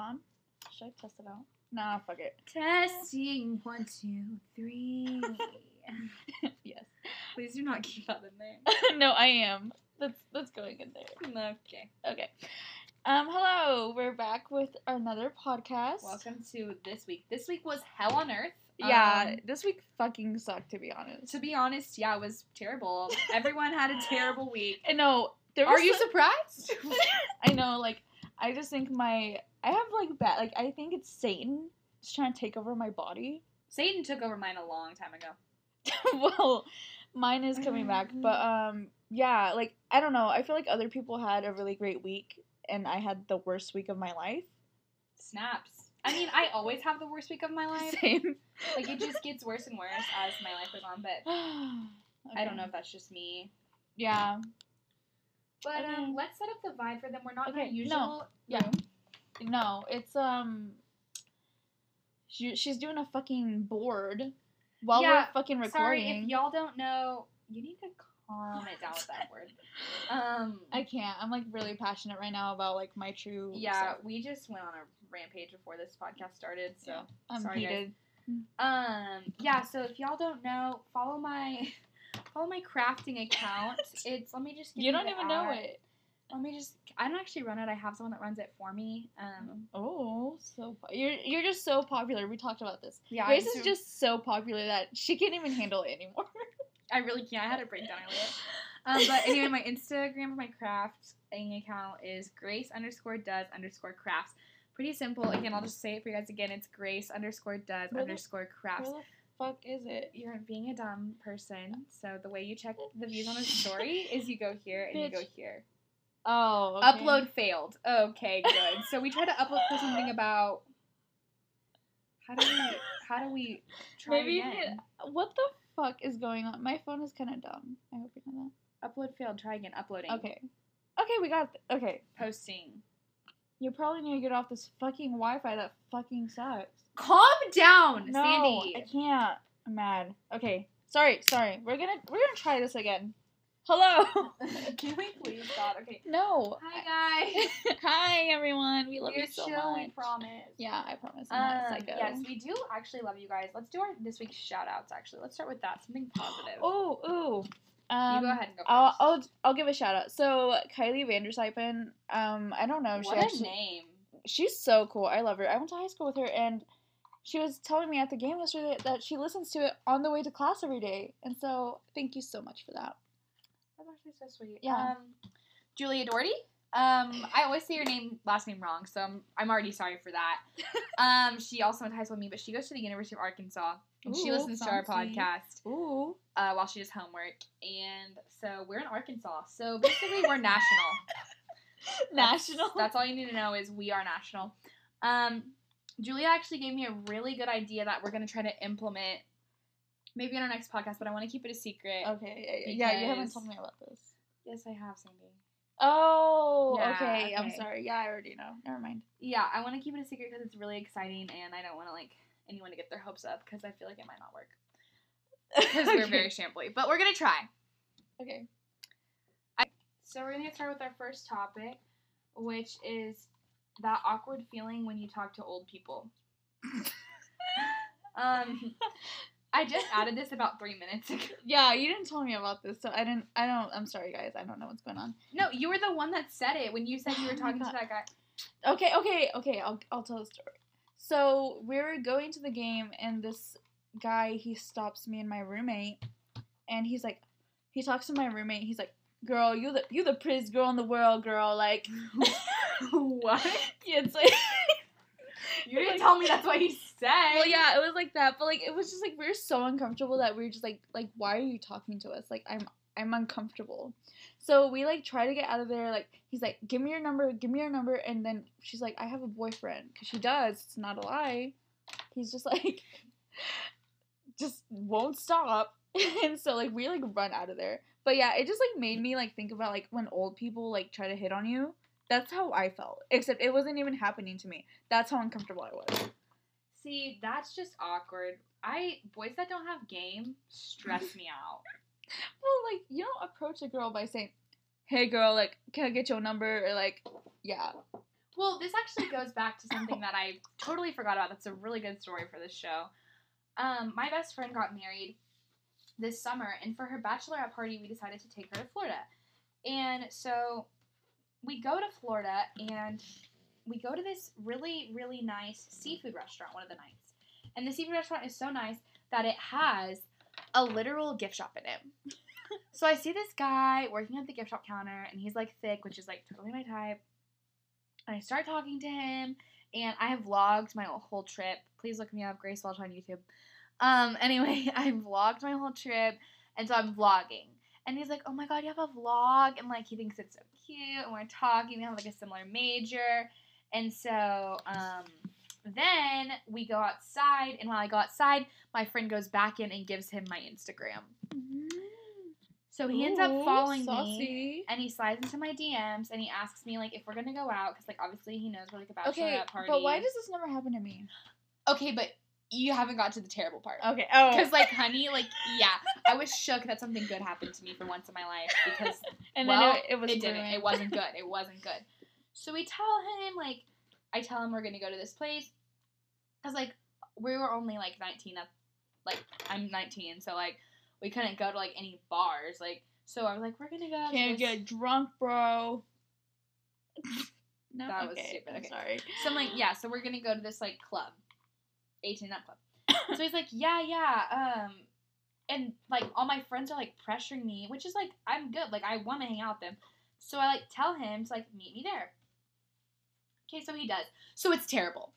on? Should I test it out? Nah, fuck it. Testing one, two, three. yes. Please do not keep that in there. no, I am. That's that's going in there. Okay. Okay. Um, hello. We're back with another podcast. Welcome to this week. This week was hell on earth. Yeah, Um, this week fucking sucked to be honest. to be honest, yeah, it was terrible. Everyone had a terrible week. No, there Are you surprised? I know, like, I just think my I have like bad like I think it's Satan just trying to take over my body. Satan took over mine a long time ago. well, mine is coming back, but um, yeah, like I don't know. I feel like other people had a really great week, and I had the worst week of my life. Snaps. I mean, I always have the worst week of my life. Same. Like it just gets worse and worse as my life goes on. But I don't know if that's just me. Yeah. But Okay. um, let's set up the vibe for them. We're not in Okay, no. usual. Yeah. No, it's um. She, she's doing a fucking board while Yeah, we're fucking recording. Sorry if y'all don't know. You need to calm it down with that word. Um. I can't. I'm like really passionate right now about like my true. yeah, stuff. we just went on a rampage before this podcast started. So. Yeah. I'm sorry, guys. Um. Yeah. So if y'all don't know, follow my. Follow my crafting account. It's let me just. Give You don't even know it. Let me just. I don't actually run it. I have someone that runs it for me. Um. Oh, so po- you're you're just so popular. We talked about this. Yeah. Grace is just so popular that she can't even handle it anymore. I really can't. I had a breakdown earlier. Um, but anyway, my Instagram for my crafting account is Grace underscore does underscore crafts. Pretty simple. Again, I'll just say it for you guys again. It's Grace underscore does Where underscore crafts. Where the fuck is it? You're being a dumb person. So the way you check the views on a story is you go here and you go here. Oh, okay. Upload failed. Okay, good. so we try to upload for something about how do we how do we try Maybe again? what the fuck is going on? My phone is kind of dumb. I hope you know that. Upload failed. Try again. Uploading. Okay. Okay, we got. Th- okay, Posting. You probably need to get off this fucking Wi-Fi that fucking sucks. Calm down, No, Sandy. I can't. I'm mad. Okay, sorry, sorry. We're gonna we're gonna try this again. Hello. Can we please stop? Okay. no. Hi guys. Hi everyone. We love We're you so chill, much. promise. Yeah, I promise. I'm not Um, psycho. yes, we do actually love you guys. Let's do our this week's shout outs actually. Let's start with that. Something positive. Oh, ooh. Um, you go ahead and go 1st I'll, I'll I'll give a shout out. So Kylie Vandersijpen, um, I don't know. what she a actually, name. She's so cool. I love her. I went to high school with her, and she was telling me at the game yesterday that she listens to it on the way to class every day. And so, thank you so much for that. That's actually so sweet. Yeah. Um, Julia Doherty. Um, I always say your name last name wrong, so I'm, I'm already sorry for that. um, she also went to high school with me, but she goes to the University of Arkansas. And she Ooh, listens to our podcast. Ooh, uh, while she does homework. And so we're in Arkansas. So basically, we're national. National. That's, all you need to know is we are national. Um, Julia actually gave me a really good idea that we're going to try to implement maybe on our next podcast, but I want to keep it a secret. okay. Yeah, yeah, you haven't told me about this. Yes, I have, Sandy. Oh, Yeah, okay. I'm sorry. Yeah, I already know. Never mind. Yeah, I want to keep it a secret because it's really exciting and I don't want to like anyone to get their hopes up because I feel like it might not work. Because we're very shambly. But we're going to try. okay. So we're gonna start with our first topic, which is that awkward feeling when you talk to old people. um, I just added this about three minutes ago. Yeah, you didn't tell me about this, so I didn't. I don't. I'm sorry, guys. I don't know what's going on. No, you were the one that said it when you said you were Oh talking to that guy. Okay, okay, okay. I'll I'll tell the story. So we were going to the game, and this guy he stops me and my roommate, and he's like, he talks to my roommate. He's like, "Girl, you the you the prettiest girl in the world, girl." Like, what? yeah, it's like, You didn't tell me that's what he said. well, yeah, it was like that, but like it was just like we were so uncomfortable that we were just like, like, why are you talking to us? Like, I'm I'm uncomfortable. So we like try to get out of there. Like he's like, give me your number, give me your number, and then she's like, I have a boyfriend, cause she does. It's not a lie. He's just like, just won't stop, and so like we like run out of there. But yeah, it just like made me like think about like when old people like try to hit on you. That's how I felt. Except it wasn't even happening to me. That's how uncomfortable I was. See, that's just awkward. I boys that don't have game stress me out. Well, like you don't approach a girl by saying, "Hey, girl, like, can I get your number?" Or like, yeah. Well, this actually goes back to something that I totally forgot about. That's a really good story for this show. Um, my best friend got married this summer, and for her bachelorette party, we decided to take her to Florida. And so we go to Florida, and we go to this really, really nice seafood restaurant one of the nights. And the seafood restaurant is so nice that it has a literal gift shop in it. so I see this guy working at the gift shop counter, and he's like thick, which is like totally my type. And I start talking to him, and I have vlogged my whole trip. Please look me up, Grace Welch on YouTube. Um, anyway, I vlogged my whole trip, and so I'm vlogging. And he's like, "Oh my god, you have a vlog!" And like, he thinks it's so cute. And we're talking. We have like a similar major, and so um, then we go outside. And while I go outside, my friend goes back in and gives him my Instagram. Mm. So he ends up following me and he slides into my DMs and he asks me like if we're gonna go out because like obviously he knows we're like a bachelorette Okay, party. but why does this never happen to me? Okay, but you haven't got to the terrible part. Okay. Oh. Because like, honey, like, yeah, I was shook that something good happened to me for once in my life because and well, then it, it was it didn't. It wasn't good. It wasn't good. So we tell him like, I tell him we're gonna go to this place because like we were only like 19 at like I'm 19, so like we couldn't go to like any bars. Like, so I was like, we're gonna go. Can't this- get drunk, bro. no, That was okay, stupid, I'm okay. sorry. So I'm like, yeah, so we're gonna go to this like club, 18 and up club. so he's like, yeah, yeah, um, and like all my friends are like pressuring me, which is like I'm good, like I want to hang out with them. So I like tell him to like meet me there. Okay, so he does. So it's terrible.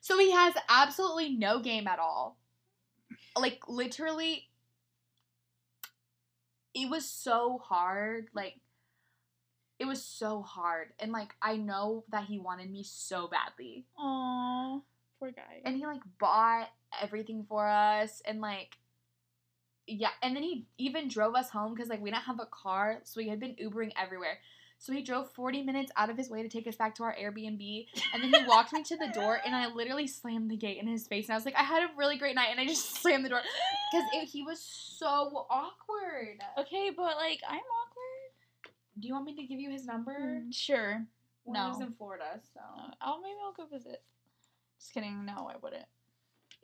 So he has absolutely no game at all. Like literally, it was so hard. Like it was so hard, and like I know that he wanted me so badly Aww, poor guy. and he like bought everything for us and like yeah and then he even drove us home because like we didn't have a car so we had been ubering everywhere so he drove 40 minutes out of his way to take us back to our airbnb and then he walked me to the door and i literally slammed the gate in his face and i was like i had a really great night and i just slammed the door because he was so awkward okay, but like I'm awkward. do you want me to give you his number Mm, sure. well, he no. lives in florida so Uh, I'll maybe I'll go visit. Just kidding. No, I wouldn't.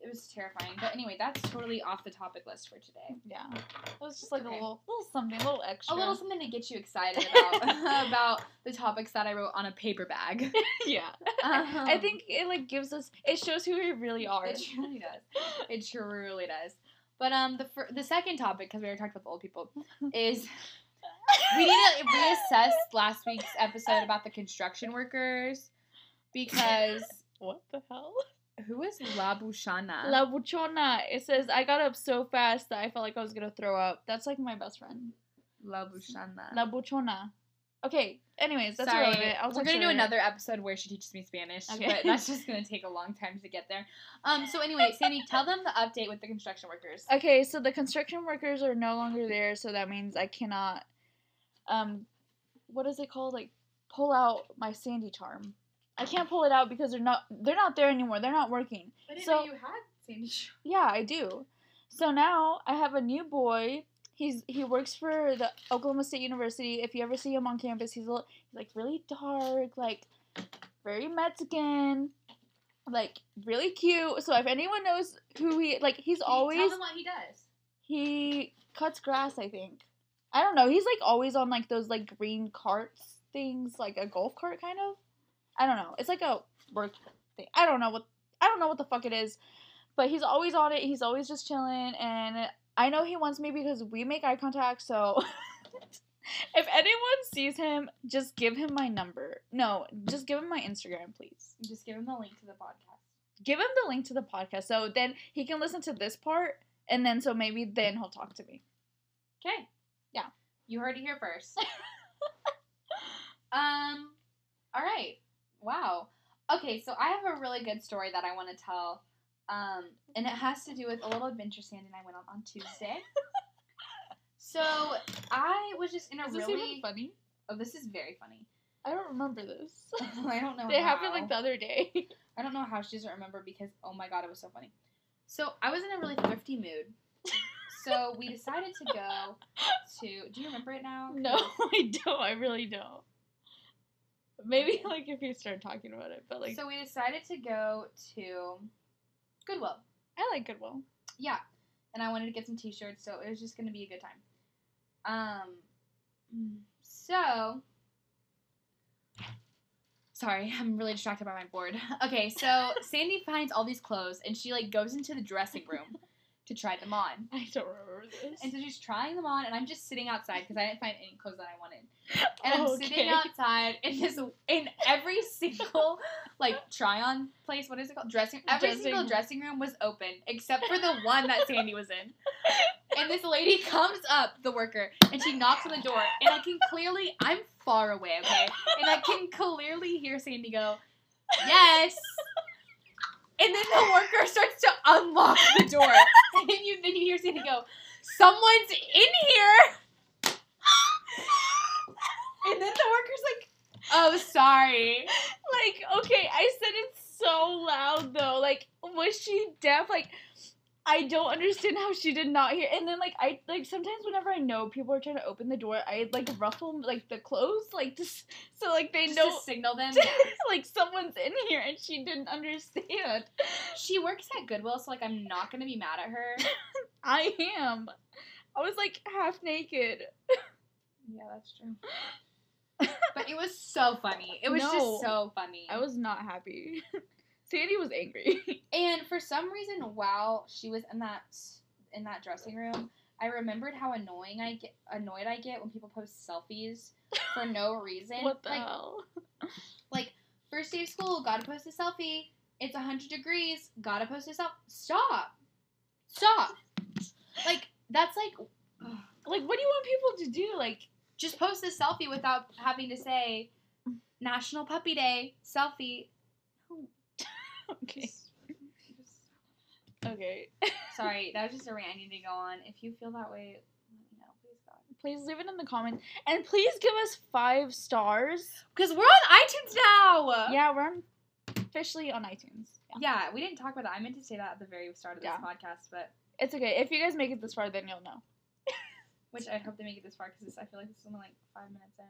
It was terrifying but anyway that's totally off the topic list for today Yeah, it was just like Okay. a little, little something, a little extra. a little something to get you excited about about the topics that I wrote on a paper bag. yeah. Um, I think it like gives us. It shows who we really are. it truly does. It truly does. But um, the fir- the second topic because we already talked about the old people is we need to reassess last week's episode about the construction workers because what the hell? Who is La Bushana? La Buchona. It says I got up so fast that I felt like I was gonna throw up. That's like my best friend. La Bushana. La Buchona. Okay. Anyways, that's Sorry, irrelevant. I'll we're gonna do later. another episode where she teaches me Spanish, Okay. but that's just gonna take a long time to get there. Um. So anyway, Sandy, tell them the update with the construction workers. Okay, so the construction workers are no longer there, so that means I cannot um what is it called? Like pull out my Sandy charm. I can't pull it out because they're not they're not there anymore. They're not working. I didn't So- know you had Sandy. Yeah, I do. So now I have a new boy. He's he works for the Oklahoma State University. If you ever see him on campus, he's, a, little- he's like really dark, like very Mexican, like really cute. So if anyone knows who he like, he's Tell always them what he does. he cuts grass. I think I don't know. He's like always on like those like green carts things, like a golf cart kind of. I don't know. It's like a work thing. I don't know what I don't know what the fuck it is, but he's always on it. He's always just chilling, and I know he wants me because we make eye contact. So if anyone sees him, just give him my number. No, just give him my Instagram, please. Just give him the link to the podcast. Give him the link to the podcast, so then he can listen to this part, and then so maybe then he'll talk to me. Okay. Yeah. You heard it here first. um. All right. Wow. Okay, so I have a really good story that I want to tell. Um, and it has to do with a little adventure Sandy and I went on on Tuesday. so I was just in a Is this really. even funny? Oh, this is very funny. I don't remember this. I don't know. it happened like the other day. I don't know how she doesn't remember because oh my god, it was so funny. So I was in a really thrifty mood. so we decided to go to. Do you remember it now? No, I don't. I really don't. Maybe like if you start talking about it, but like so we decided to go to Goodwill. I like Goodwill. Yeah, and I wanted to get some T-shirts, so it was just gonna be a good time. Um, so sorry, I'm really distracted by my board. Okay, so Sandy finds all these clothes, and she like goes into the dressing room to try them on. I don't remember this. And so she's trying them on, and I'm just sitting outside because I didn't find any clothes that I wanted. And I'm sitting outside in this in every single like try on place. What is it called? Dressing. Every Dressing single dressing room was open except for the one that Sandy was in. And this lady comes up, the worker, and she knocks on the door, and I can clearly I'm far away, okay, and I can clearly hear Sandy go, "Yes." And then the worker starts to unlock the door, and you then you hear Sandy go, "Someone's in here." And then the worker's like, "Oh, sorry." like, okay, I said it so loud though. Like, was she deaf? Like, I don't understand how she did not hear. And then like I like sometimes whenever I know people are trying to open the door, I like ruffle like the clothes, like just so like they Just know to signal them. like someone's in here, and she didn't understand. She works at Goodwill, so like I'm not gonna be mad at her. I am. I was like half naked. Yeah, that's true. But it was so funny. It was No. just so funny. I was not happy. Sandy was angry. And for some reason, while she was in that in that dressing room, I remembered how annoying I get annoyed I get when people post selfies for no reason. what the like, hell? like first day of school, gotta post a selfie. It's hundred degrees, gotta post a selfie. Stop, stop. Like that's like Like, what do you want people to do? Like, just post a selfie without having to say National Puppy Day selfie. Okay, Just- just- okay. sorry, that was just a rant I need to go on. If you feel that way, let me know, please God. Please leave it in the comments, and please give us five stars. Because we're on iTunes now. Yeah, we're on, officially on iTunes. Yeah. Yeah, we didn't talk about that. I meant to say that at the very start of this Yeah. podcast, but It's okay. If you guys make it this far, then you'll know. which I hope they make it this far because I feel like this is only like five minutes in.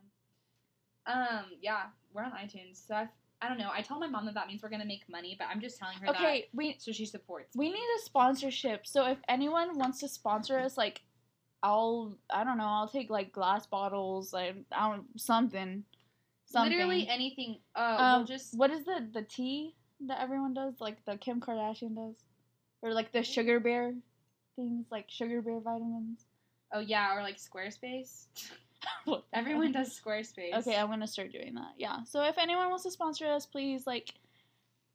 Um, yeah, we're on iTunes, so I, I don't know. I tell my mom that that means we're gonna make money, but I'm just telling her Okay, we so she supports. we me. need a sponsorship. So if anyone wants to sponsor us, like, I'll I don't know. I'll take like glass bottles, like I don't something, something. literally anything. Uh, Um, we'll just what is the the tea that everyone does, like the Kim Kardashian does, or like the sugar bear things, like sugar bear vitamins. oh yeah, or like Squarespace. Everyone does Squarespace. Okay, I'm gonna start doing that. Yeah. So if anyone wants to sponsor us, please like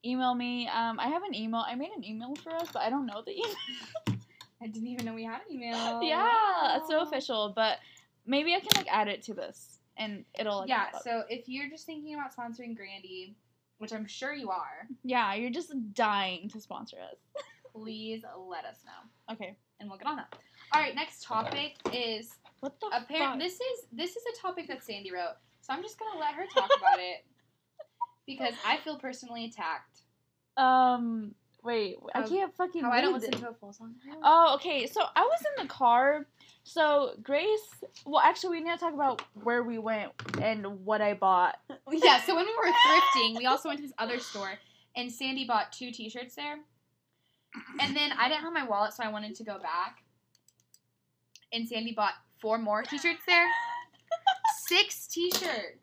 email me. Um, I have an email. I made an email for us, but I don't know the email. I didn't even know we had an email. yeah, it's so official. But maybe I can like add it to this, and it'll like, Yeah, so if you're just thinking about sponsoring Grandy, which I'm sure you are, yeah, you're just dying to sponsor us. please let us know, Okay. and we'll get on that. All right, next topic is What the apparent. fuck? This is this is a topic that Sandy wrote, so I'm just gonna let her talk about it because I feel personally attacked. Um. Wait, I How- can't fucking. How I don't read listen to a full song. Oh, okay. So I was in the car. So Grace. Well, actually, we need to talk about where we went and what I bought. yeah. So when we were thrifting, we also went to this other store, and Sandy bought two T-shirts there. And then I didn't have my wallet, so I wanted to go back. And Sandy bought four more T-shirts there. Six T-shirts.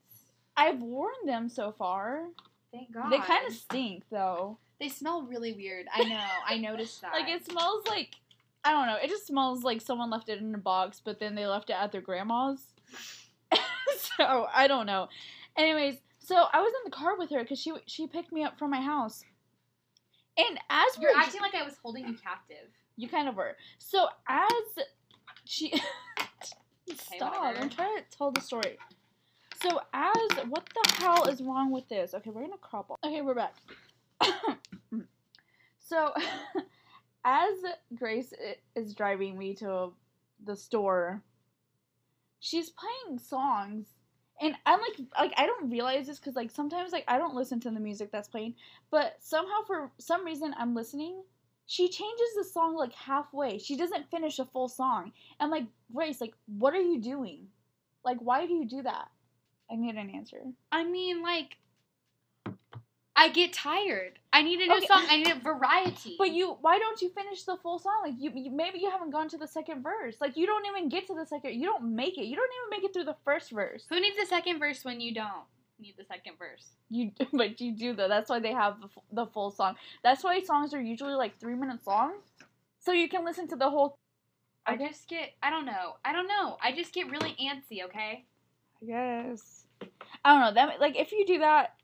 I've worn them so far. Thank God. They kind of stink though. They smell really weird. I know. I noticed that. Like it smells like I don't know. It just smells like someone left it in a box, but then they left it at their grandma's. so I don't know. Anyways, so I was in the car with her because she she picked me up from my house, and as You're were- acting like I was holding you captive. you kind of were. So as she stop. I'm trying to tell the story. So as what the hell is wrong with this? Okay, we're gonna crop off. Okay, we're back. so as Grace is driving me to the store, she's playing songs. And I'm like, like I don't realize this because like sometimes like I don't listen to the music that's playing, but somehow for some reason I'm listening, she changes the song like halfway. She doesn't finish a full song. I'm like, Grace, like, what are you doing? Like, why do you do that? I need an answer. I mean, like, I get tired. I need a new Okay. song. I need a variety. But you, why don't you finish the full song? Like, you, you maybe you haven't gone to the second verse. Like, you don't even get to the second. You don't make it. You don't even make it through the first verse. who needs the second verse when you don't need the second verse? You, but you do though. That's why they have the, fu- the full song. That's why songs are usually like three minutes long, so you can listen to the whole. I just get. I don't know. I don't know. I just get really antsy. Okay. Yes. I don't know. That like if you do that,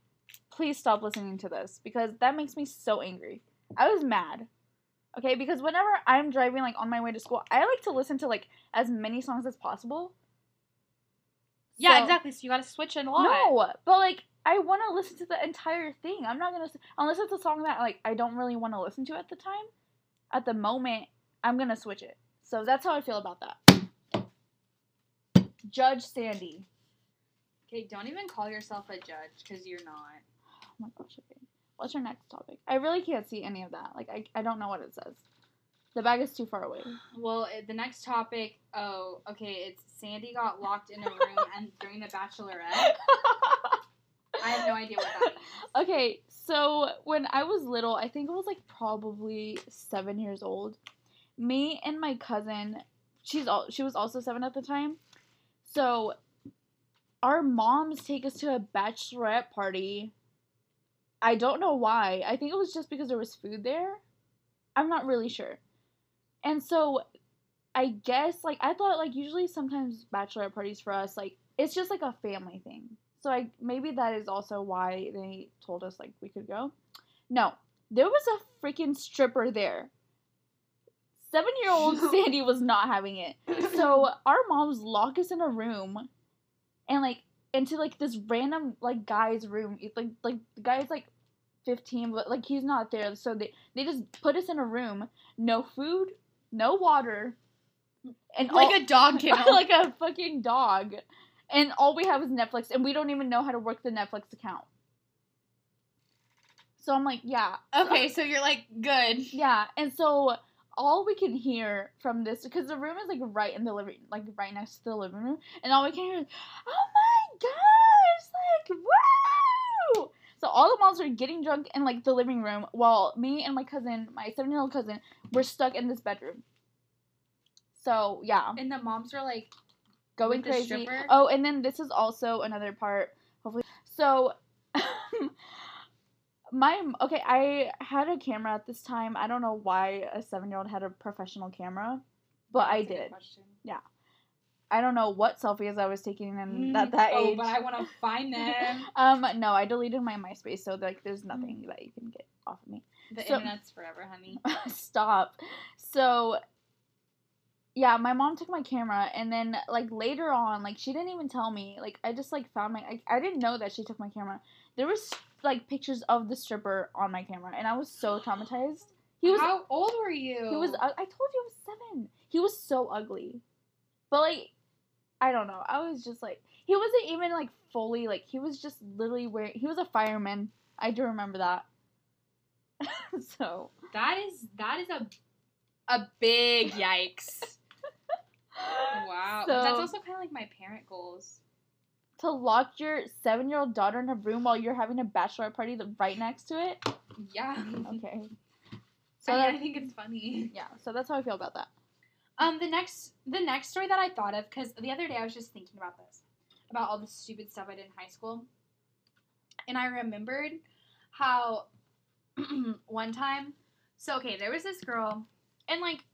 please stop listening to this because that makes me so angry. I was mad. Okay, because whenever I'm driving like on my way to school, I like to listen to like as many songs as possible. Yeah, So- exactly. So you got to switch it a lot. No, but like I want to listen to the entire thing. I'm not gonna unless it's a song that like I don't really want to listen to at the time. At the moment, I'm gonna switch it. So that's how I feel about that. Judge Sandy. Okay, don't even call yourself a judge because you're not. Oh my gosh, okay. What's your next topic? I really can't see any of that. Like I, I don't know what it says. The bag is too far away. Well, eh, the next topic. Oh, okay. It's Sandy got locked in a room and during the Bachelorette. I have no idea what that means. Okay, so when I was little, I think I was like probably seven years old. Me and my cousin, she's all she was also seven at the time. So our moms take us to a bachelorette party. I don't know why. I think it was just because there was food there. I'm not really sure. And so I guess like I thought like usually sometimes bachelorette parties for us like it's just like a family thing. So I maybe that is also why they told us like we could go. No, there was a freaking stripper there. Seven year old Sandy was not having it. So our moms lock us in a room and like into like this random like guy's room. Like like the guy's like fifteen, but like he's not there. So they they just put us in a room, no food, no water, and all- like a dog kennel. like a fucking dog. And all we have is Netflix, and we don't even know how to work the Netflix account. So I'm like, yeah, okay, so you're like good. yeah. And so all we can hear from this, because the room is like right in the living, like right next to the living room, and all we can hear is, oh my gosh, like wow. So all the moms are getting drunk in like the living room, while me and my cousin, my seven year old cousin, were stuck in this bedroom. So yeah And the moms are like, going crazy. Oh, and then this is also another part. Hopefully, so my okay, I had a camera at this time. I don't know why a seven-year-old had a professional camera, but I That's good did. question. I don't know what selfies I was taking in Mm, at that oh, age. but I want to find them. um, no, I deleted my MySpace, so like, there's nothing that you can get off of me. The So- internet's forever, honey. Stop. So yeah, my mom took my camera and then like later on, like she didn't even tell me. Like I just like found my I, I didn't know that she took my camera. There was like pictures of the stripper on my camera and I was so traumatized. He was How old were you? he was I I told you I was 7. He was so ugly. But like I don't know. I was just like he wasn't even like fully like he was just literally wearing he was a fireman. I do remember that. so That is that is a a big yikes. Wow. So- That's also kind of like my parent goals. to lock your seven year old daughter in a room while you're having a bachelorette party that- right next to it. Yeah. Okay. So So I, mean, that, I think it's funny. yeah, so that's how I feel about that. Um, the next the next story that I thought of because the other day I was just thinking about this, about all the stupid stuff I did in high school, and I remembered how one time. So okay, there was this girl, and like,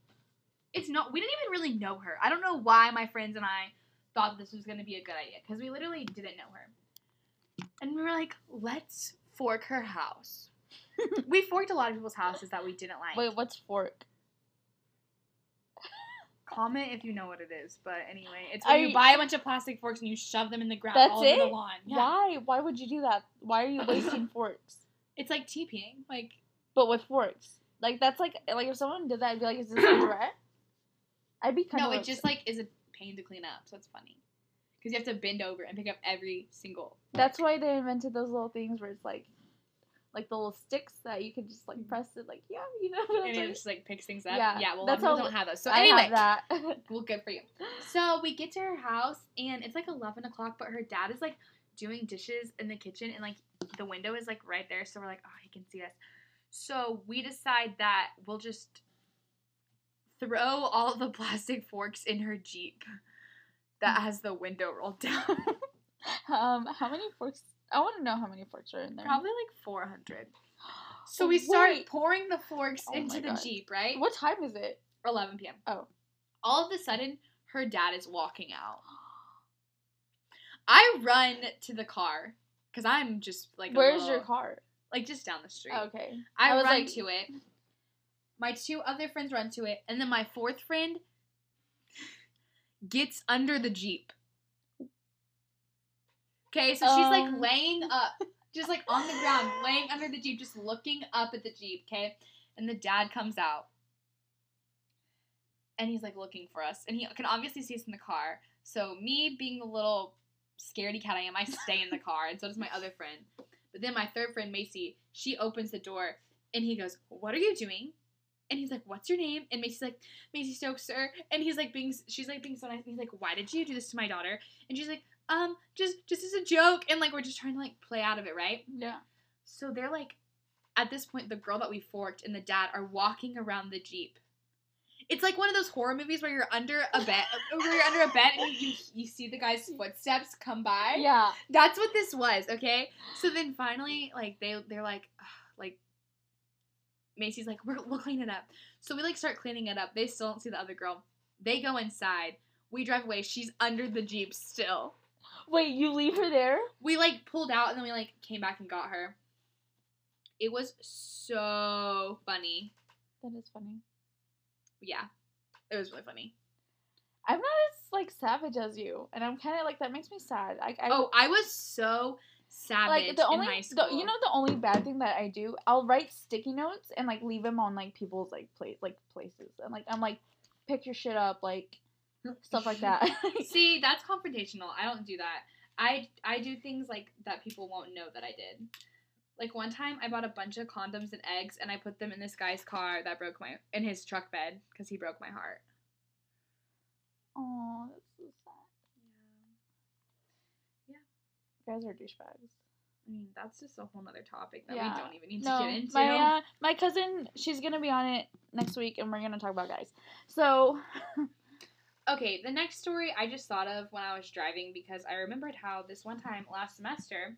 it's not we didn't even really know her. I don't know why my friends and I thought this was gonna be a good idea because we literally didn't know her, and we were like, let's fork her house. we forked a lot of people's houses that we didn't like. Wait, what's fork? Comment if you know what it is. But anyway, it's when you you- buy a bunch of plastic forks and you shove them in the ground That's all over the it? lawn. Yeah. Why? Why would you do that? Why are you wasting forks? It's like TPing. Like But with forks. Like that's like like if someone did that, I'd be like, is this a threat? I'd be kind no, of No, it just like is a pain to clean up. So it's funny because you have to bend over and pick up every single. That's why they invented those little things where it's like like the little sticks that you can just like press it, like yeah, you know. And it just like picks things up. Yeah, Yeah, well, that's how- don't have those. So I anyway, have that. well, good for you. So we get to her house and it's like eleven o'clock, but her dad is like doing dishes in the kitchen and like the window is like right there, so we're like, oh, he can see us. So we decide that we'll just throw all the plastic forks in her Jeep that has the window rolled down. um, how many forks? I want to know how many forks are in there. Probably like 400. So we start Wait. pouring the forks Oh into the God. Jeep, right? What time is it? 11 p.m. Oh. All of a sudden, her dad is walking out. I run to the car because I'm just like, Where's your car? Like just down the street. Oh, okay. I, I was run like- to it. My two other friends run to it, and then my fourth friend gets under the Jeep. Okay, so she's like Um. laying up, just like on the ground, laying under the Jeep, just looking up at the Jeep, okay? And the dad comes out. And he's like looking for us. And he can obviously see us in the car. So, me being the little scaredy cat I am, I stay in the car, and so does my other friend. But then my third friend, Macy, she opens the door and he goes, What are you doing? And he's like, What's your name? And Macy's like, Macy Stokes, sir. And he's like being she's like being so nice. And he's like, Why did you do this to my daughter? And she's like, Um, just just as a joke. And like we're just trying to like play out of it, right? Yeah. So they're like at this point, the girl that we forked and the dad are walking around the Jeep. It's like one of those horror movies where you're under a bed, where you're under a bed and you, you, you see the guy's footsteps come by. Yeah. That's what this was, okay? So then finally, like they they're like, "Ugh," like Macy's like, We're, we'll clean it up. So we like start cleaning it up. They still don't see the other girl. They go inside. We drive away. She's under the jeep still. Wait, you leave her there? We like pulled out and then we like came back and got her. It was so funny. That is funny. Yeah, it was really funny. I'm not as like savage as you, and I'm kind of like that makes me sad. I, I oh, I was so savage like the only in high the, school. you know the only bad thing that I do, I'll write sticky notes and like leave them on like people's like place like places, and like I'm like pick your shit up like stuff like that. See, that's confrontational. I don't do that. I I do things like that people won't know that I did. Like one time, I bought a bunch of condoms and eggs, and I put them in this guy's car that broke my in his truck bed because he broke my heart. oh, that's so sad. Yeah. Yeah. You guys are douchebags. I mean, that's just a whole nother topic that Yeah. we don't even need to get into. my uh, my cousin, she's gonna be on it next week, and we're gonna talk about guys. So Okay, the next story I just thought of when I was driving because I remembered how this one time last semester,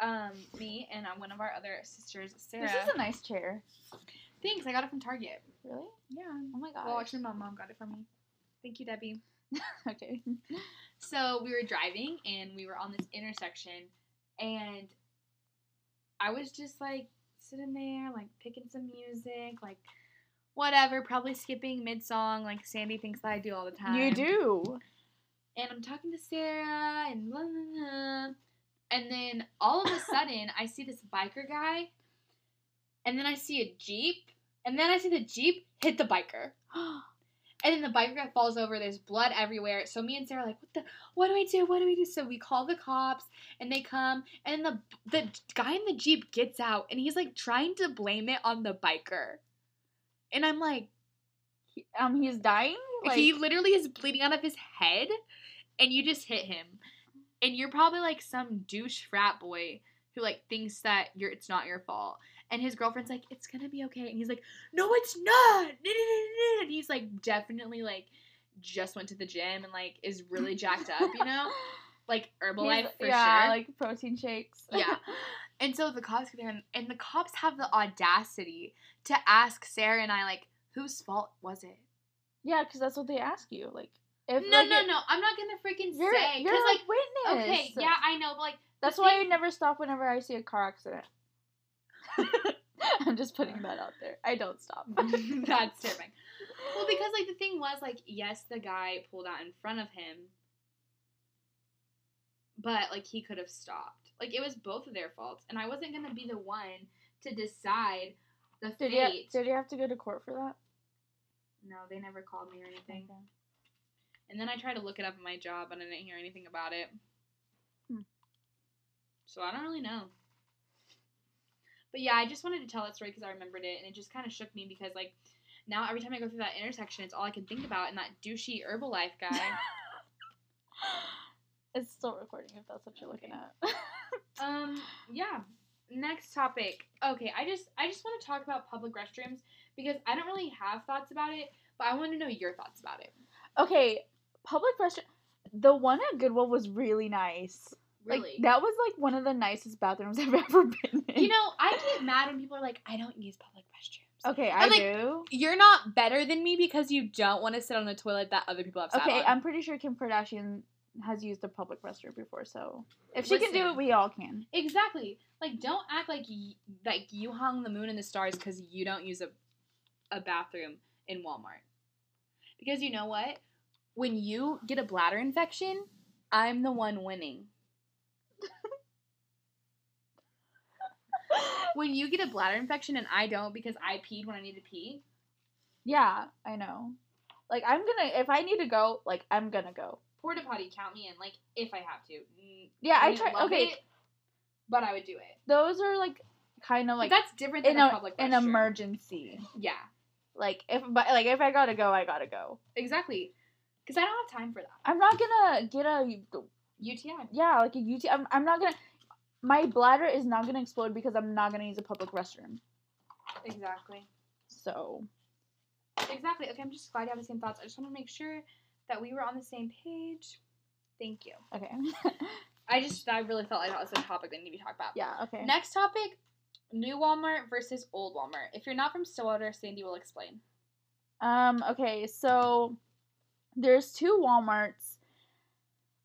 um, me and uh, one of our other sisters, Sarah. this is a nice chair. Thanks, I got it from Target. Really? Yeah. Oh my god. Well, actually, my mom got it for me. Thank you, Debbie. okay. So we were driving and we were on this intersection, and I was just like sitting there, like picking some music, like whatever, probably skipping mid song, like Sandy thinks that I do all the time. You do. and I'm talking to Sarah and blah, blah, blah. And then all of a sudden, I see this biker guy, and then I see a Jeep, and then I see the Jeep hit the biker. And then the biker guy falls over. There's blood everywhere. So me and Sarah are like, what the? What do we do? What do we do? So we call the cops, and they come, and the the guy in the jeep gets out, and he's like trying to blame it on the biker, and I'm like, um, he's dying. Like, he literally is bleeding out of his head, and you just hit him, and you're probably like some douche frat boy who like thinks that you're it's not your fault. And his girlfriend's like, it's gonna be okay. And he's like, no, it's not. And he's like, definitely like, just went to the gym and like is really jacked up, you know? Like Herbalife he's- for yeah, sure. like protein shakes. Yeah. and so the cops get there, and, and the cops have the audacity to ask Sarah and I, like, whose fault was it? yeah, because that's what they ask you. Like, if No, like, no, no. I'm not gonna freaking You're, say you're because like, like, witness. okay, yeah, I know, but like, That's why thing- I never stop whenever I see a car accident. I'm just putting that out there. I don't stop. that's terrifying. Well, because like the thing was like, yes, the guy pulled out in front of him, but like he could have stopped. Like it was both of their faults, and I wasn't gonna be the one to decide the Did fate. you did you have to go to court for that? No, they never called me or anything. And then I tried to look it up in my job, and I didn't hear anything about it. Hmm. So I don't really know. But yeah, I just wanted to tell that story because I remembered it, and it just kind of shook me because like now every time I go through that intersection, it's all I can think about, and that douchey Herbalife guy. It's still recording if that's what you're looking at. um, yeah. Next topic. Okay, I just I just want to talk about public restrooms because I don't really have thoughts about it, but I want to know your thoughts about it. okay, public restroom. The one at Goodwill was really nice. Really. Like that was like one of the nicest bathrooms I've ever been in. you know, I get mad when people are like, I don't use public restrooms. Okay, I I'm like, do. You're not better than me because you don't want to sit on a toilet that other people have sat Okay, on. I'm pretty sure Kim Kardashian has used a public restroom before, so if she can do it, we all can. Exactly. Like, don't act like y- like you hung the moon and the stars because you don't use a a bathroom in Walmart. Because you know what? When you get a bladder infection, I'm the one winning. when you get a bladder infection and I don't because I peed when I need to pee, Yeah, I know. Like I'm gonna if I need to go, like I'm gonna go. Porta potty count me in. Like if I have to. Yeah, I wouldn't try. Okay, it, but I would do it. those are like kind of Like like that's different than in a, a public an emergency. Yeah, Like if but like if I gotta go, I gotta go. exactly. Because I don't have time for that. I'm not gonna get a UTI. yeah like a UT. I'm I'm not gonna. My bladder is not gonna explode because I'm not gonna use a public restroom. Exactly. So Exactly. Okay, I'm just glad you have the same thoughts. I just want to make sure that we were on the same page. Thank you. okay, I just, I really felt like that was a topic that needed to be talked about. yeah, okay. Next topic new Walmart versus old Walmart. If you're not from Stillwater, Sandy will explain. Um, okay, so there's two Walmarts.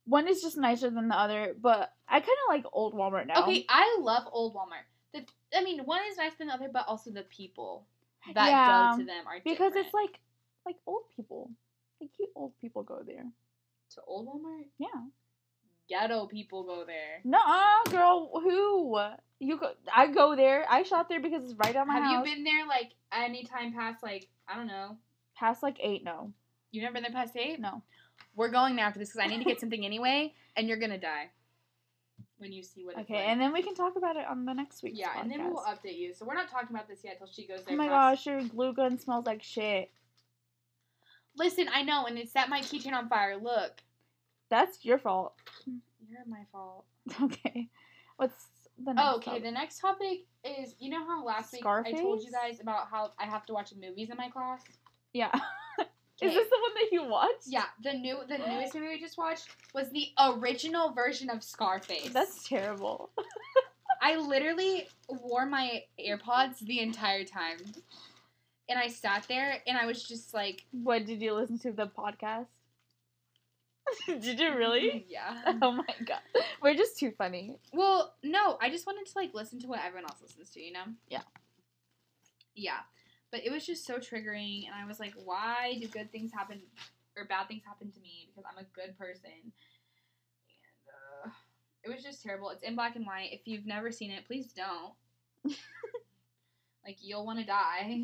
One is just nicer than the other, but I kind of like old Walmart now. Okay, I love old Walmart. The, I mean, one is nicer than the other, but also the people that Yeah, go to them are because different. it's like like old people. Like cute old people go there. to old Walmart. Yeah. Ghetto people go there. No, girl, who? You go I go there. I shop there because it's right down my Have house. you been there like any time past like I don't know? Past like 8 no. You've never been there past eight? No. We're going there after this because I need to get something anyway, and you're gonna die when you see what. It's Okay, like. and then we can talk about it on the next week. yeah, and then we will update you. So we're not talking about this yet until she goes there. Oh my gosh, your glue gun smells like shit. Listen, I know, and it set my keychain on fire. Look, That's your fault. you're my fault. Okay. What's the next Oh, okay. topic? The next topic is you know how last week I told you guys about how I have to watch movies in my class. Yeah. Okay. Is this the one that you watched? Yeah, the new the newest movie we just watched was the original version of Scarface. That's terrible. I literally wore my AirPods the entire time. And I sat there and I was just like, What did you listen to the podcast? did you really? Yeah. Oh my god. We're just too funny. Well, no, I just wanted to like listen to what everyone else listens to, you know? Yeah. Yeah. But it was just so triggering and I was like, why do good things happen or bad things happen to me because I'm a good person? And uh, it was just terrible. It's in black and white. If you've never seen it, please don't. like you'll want to die.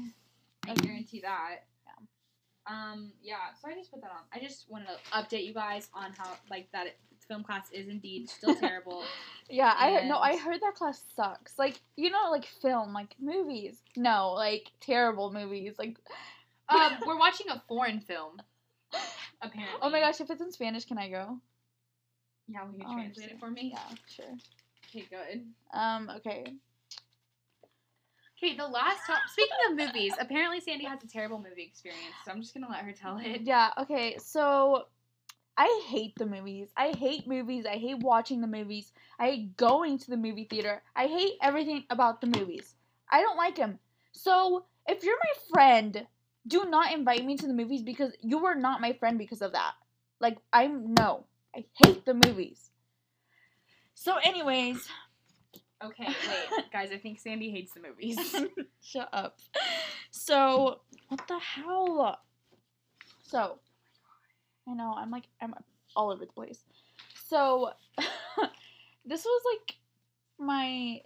I guarantee that. Yeah. Um, yeah, so I just put that on. I just wanted to update you guys on how like that film class is indeed still terrible. Yeah, I heard, no, I heard that class sucks. Like, you know, like film, like movies. No, like terrible movies. Like, um, we're watching a foreign film. Apparently. oh my gosh, if it's in Spanish, can I go? Yeah, will you I'll translate it for me? Yeah, sure. Okay, good. Um, okay. Okay, the last top. Speaking of movies, apparently Sandy has a terrible movie experience, so I'm just gonna let her tell it. Yeah, okay. So I hate the movies. I hate movies. I hate watching the movies. I hate going to the movie theater. I hate everything about the movies. I don't like them. So if you're my friend, do not invite me to the movies because you were not my friend because of that. Like, I'm no. I hate the movies. So, anyways, Okay, wait, guys. I think Sandy hates the movies. Shut up. So, what the hell? So, I know, I'm like, I'm all over the place. So, this was like my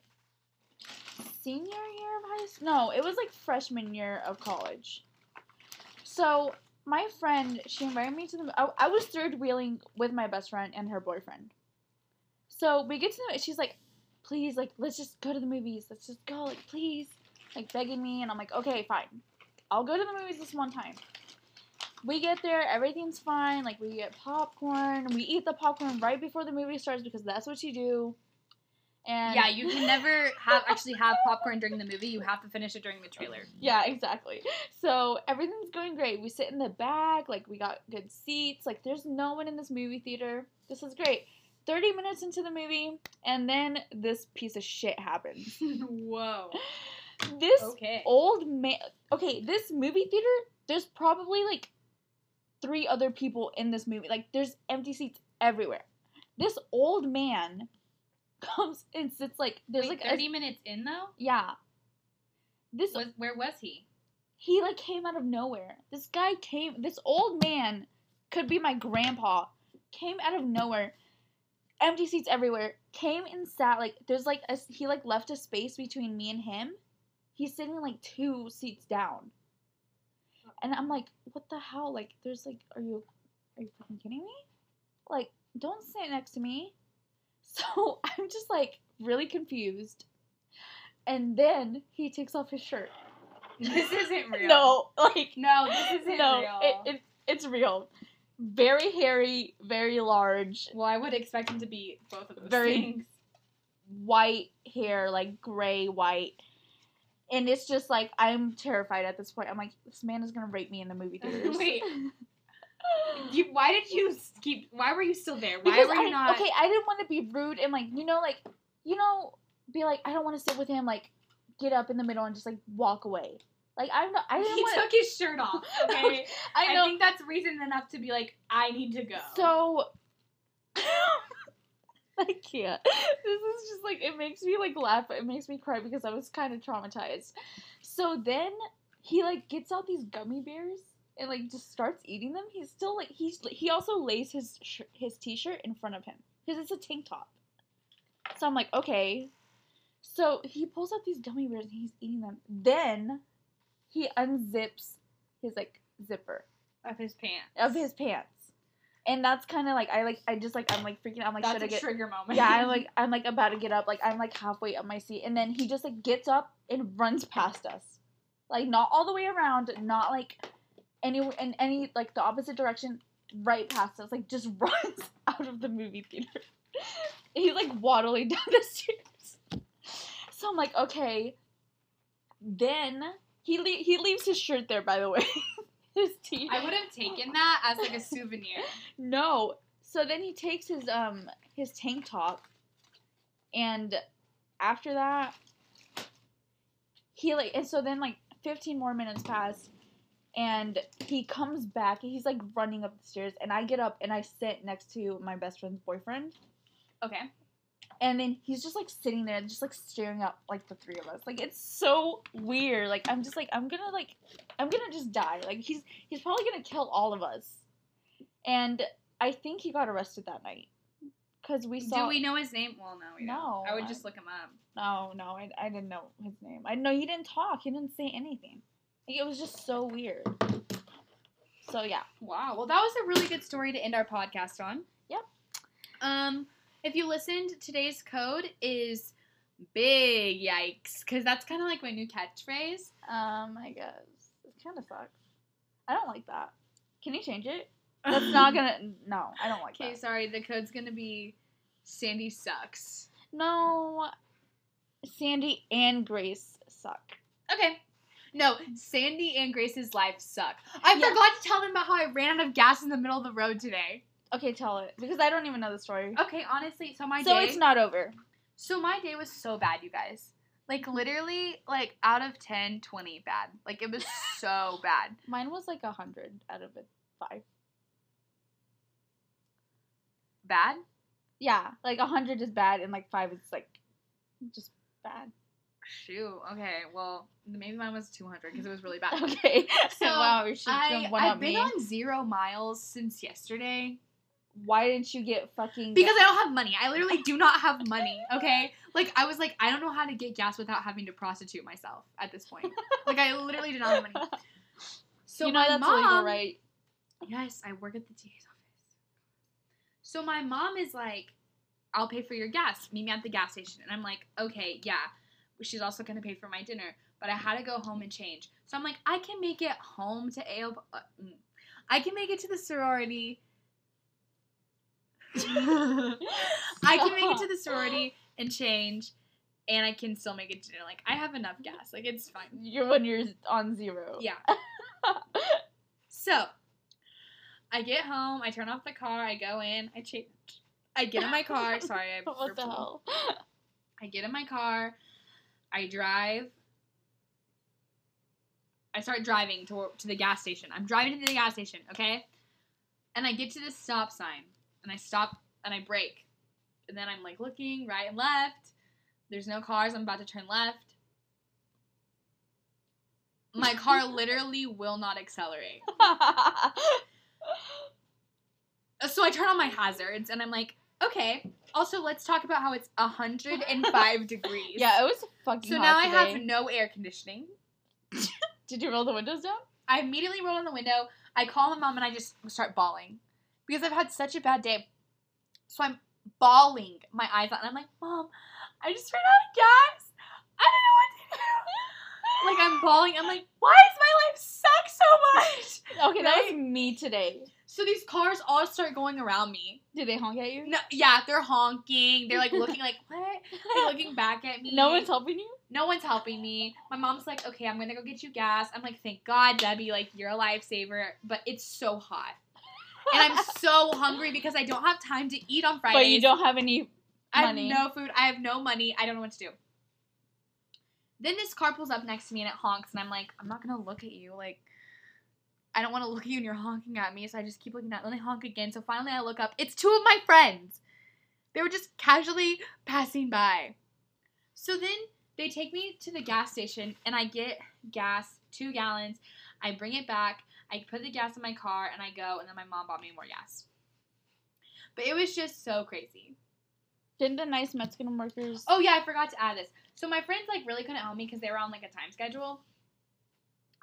senior year of high school. No, it was like freshman year of college. So, my friend, she invited me to the. I, I was third wheeling with my best friend and her boyfriend. So, we get to the. She's like, please, like, let's just go to the movies. Let's just go, like, please. Like, begging me. And I'm like, okay, fine. I'll go to the movies this one time. We get there, everything's fine. Like, we get popcorn. We eat the popcorn right before the movie starts because that's what you do. And Yeah, you can never have actually have popcorn during the movie. You have to finish it during the trailer. Yeah, exactly. So everything's going great. We sit in the back, like we got good seats. Like there's no one in this movie theater. This is great. 30 minutes into the movie, and then this piece of shit happens. Whoa. This Okay. old man. Okay, this movie theater, there's probably like three other people in this movie. Like there's empty seats everywhere. This old man comes and sits like there's Wait, like thirty a, minutes in though. yeah. This Was where was he? he like came out of nowhere. This guy came. This old man could be my grandpa. Came out of nowhere. Empty seats everywhere. Came and sat like there's like a, he like left a space between me and him. He's sitting like two seats down. And I'm like, what the hell? Like, there's like, are you, are you fucking kidding me? Like, don't sit next to me. So I'm just like really confused. And then he takes off his shirt. This isn't real. No, like No, this isn't no, real. it, it it's real. Very hairy, very large, well, I would expect him to be both of those Very- things. white hair, like gray white. And it's just like I'm terrified at this point. I'm like, this man is gonna rape me in the movie theaters. Wait. You, why did you keep? Why were you still there? Why because were you I, not? okay, I didn't want to be rude and like you know like you know be like I don't want to sit with him like get up in the middle and just like walk away. Like I'm not. I didn't he want. took his shirt off. Okay, I I, know. think that's reason enough to be like, I need to go. So I can't. This is just like it makes me like laugh. But it makes me cry because I was kind of traumatized. So then he like gets out these gummy bears and like just starts eating them. He's still like he's he also lays his sh- his t-shirt in front of him because it's a tank top. So I'm like, okay. So he pulls out these gummy bears and he's eating them. Then he unzips his like zipper of his pants. of his pants. And that's kind of like I like I just like I'm like freaking out. I'm like that's should I a get trigger moment. yeah I'm like I'm like about to get up like I'm like halfway up my seat and then he just like gets up and runs past us, like not all the way around, not like any in any like the opposite direction, right past us, like just runs out of the movie theater. He's like waddling down the stairs. So I'm like okay. Then he le- he leaves his shirt there by the way. his t I would have taken that as like a souvenir. no. So then he takes his um his tank top and after that he like and so then like 15 more minutes pass and he comes back and he's like running up the stairs and I get up and I sit next to my best friend's boyfriend Okay. And then he's just like sitting there just like staring at like the three of us like it's so weird like i'm just like i'm gonna like i'm gonna just die like he's he's probably gonna kill all of us and i think he got arrested that night because we saw Do we know his name? Well, no, we No, don't. I would just look him up. no no I, I didn't know his name i know he didn't talk he didn't say anything like, it was just so weird so yeah Wow. Well, that was a really good story to end our podcast on. Yep. Um, if you listened, today's code is big yikes, because that's kind of like my new catchphrase. um i guess it kind of sucks i don't like that can you change it that's not gonna no i don't like that. Okay, sorry. The code's gonna be Sandy sucks. No, Sandy and Grace suck. Okay. No, Sandy and Grace's life suck. I Yeah. forgot to tell them about how I ran out of gas in the middle of the road today. Okay, tell it because I don't even know the story. Okay, honestly, so my so day. it's not over. So my day was so bad, you guys. Like literally, like out of 10, 20 bad. Like it was so bad. Mine was like a hundred out of it five. Bad? Yeah, like a hundred is bad and like five is like just bad. Shoot. Okay. Well, maybe mine was 200 because it was really bad. Okay. So, wow, I, I've been me. on zero miles since yesterday Why didn't you get fucking? because I don't have money. I literally do not have money. Okay. Like I was like, I don't know how to get gas without having to prostitute myself at this point. Like I literally did not have money. So you know my that's mom, illegal, right? Yes, I work at the DA's office. So my mom is like, I'll pay for your gas. Meet me at the gas station. And I'm like, okay, yeah. She's also gonna pay for my dinner, but I had to go home and change. So I'm like, I can make it home to AO. Uh, mm. I can make it to the sorority. I can make it to the sorority and change, and I can still make it to dinner. Like I have enough gas. Like it's fine. You're when you're on zero. Yeah. So, I get home. I turn off the car. I go in. I change. I get in my car. Sorry, I what the hell? I get in my car. I drive. I start driving to to the gas station. I'm driving to the gas station, okay? And I get to this stop sign, and I stop and I brake, and then I'm like looking right and left. There's no cars. I'm about to turn left. My car literally will not accelerate. So I turn on my hazards, and I'm like, okay. Also, let's talk about how it's 105 degrees. yeah, it was fucking. So now I have no air conditioning. Did you roll the windows down? I immediately roll in the window. I call my mom and I just start bawling because I've had such a bad day. So I'm bawling my eyes out and I'm like, Mom, I just ran out of gas. I don't know what to do. Like I'm bawling. I'm like, why does my life suck so much? Okay, that was me today. So these cars all start going around me. Did they honk at you? No, yeah, they're honking. They're like looking like what? They're looking back at me. No one's helping you. No one's helping me. My mom's like, okay, I'm gonna go get you gas. I'm like, thank God, Debbie, like you're a lifesaver. But it's so hot, and I'm so hungry because I don't have time to eat on Friday. But you don't have any money. I have no food. I have no money. I don't know what to do. Then this car pulls up next to me and it honks, and I'm like, I'm not gonna look at you. Like, I don't want to look at you, and you're honking at me. So I just keep looking at. Then they honk again. So finally, I look up. It's two of my friends. They were just casually passing by. So then they take me to the gas station, and I get gas, two gallons. I bring it back. I put the gas in my car, and I go. And then my mom bought me more gas. But it was just so crazy. Didn't the nice Mexican workers? Oh yeah, I forgot to add this. So my friends like really couldn't help me because they were on like a time schedule.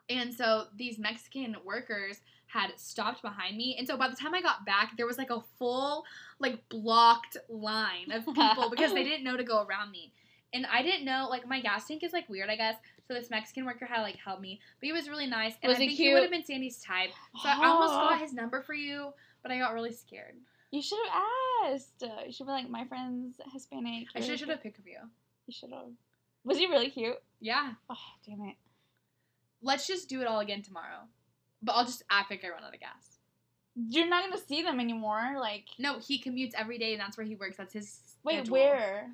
And so these Mexican workers had stopped behind me. And so by the time I got back, there was like a full like blocked line of people because they didn't know to go around me. And I didn't know like my gas tank is like weird, I guess. So this Mexican worker had like helped me, but he was really nice. And Was I think he would have been Sandy's type. So I almost got his number for you, but I got really scared. You should have asked. Uh, You should be like, my friend's Hispanic. I should should have picked you. You should have. Was he really cute? Yeah. Oh, damn it. Let's just do it all again tomorrow. But I'll just act like I run out of gas. You're not gonna see them anymore. Like, No, he commutes every day, and that's where he works. That's his. wait, schedule. where?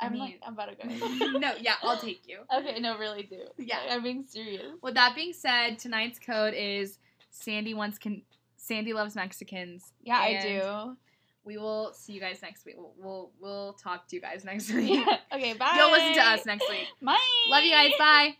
I'm mean- like, I'm about to go. no, yeah, I'll take you. Okay, no, really do. Yeah. Like, I'm being serious. With that being said, tonight's code is Sandy wants can. Sandy loves Mexicans. Yeah, I do. We will see you guys next week. We'll we'll, we'll talk to you guys next week. okay, bye. You'll listen to us next week. Bye. Love you guys. Bye.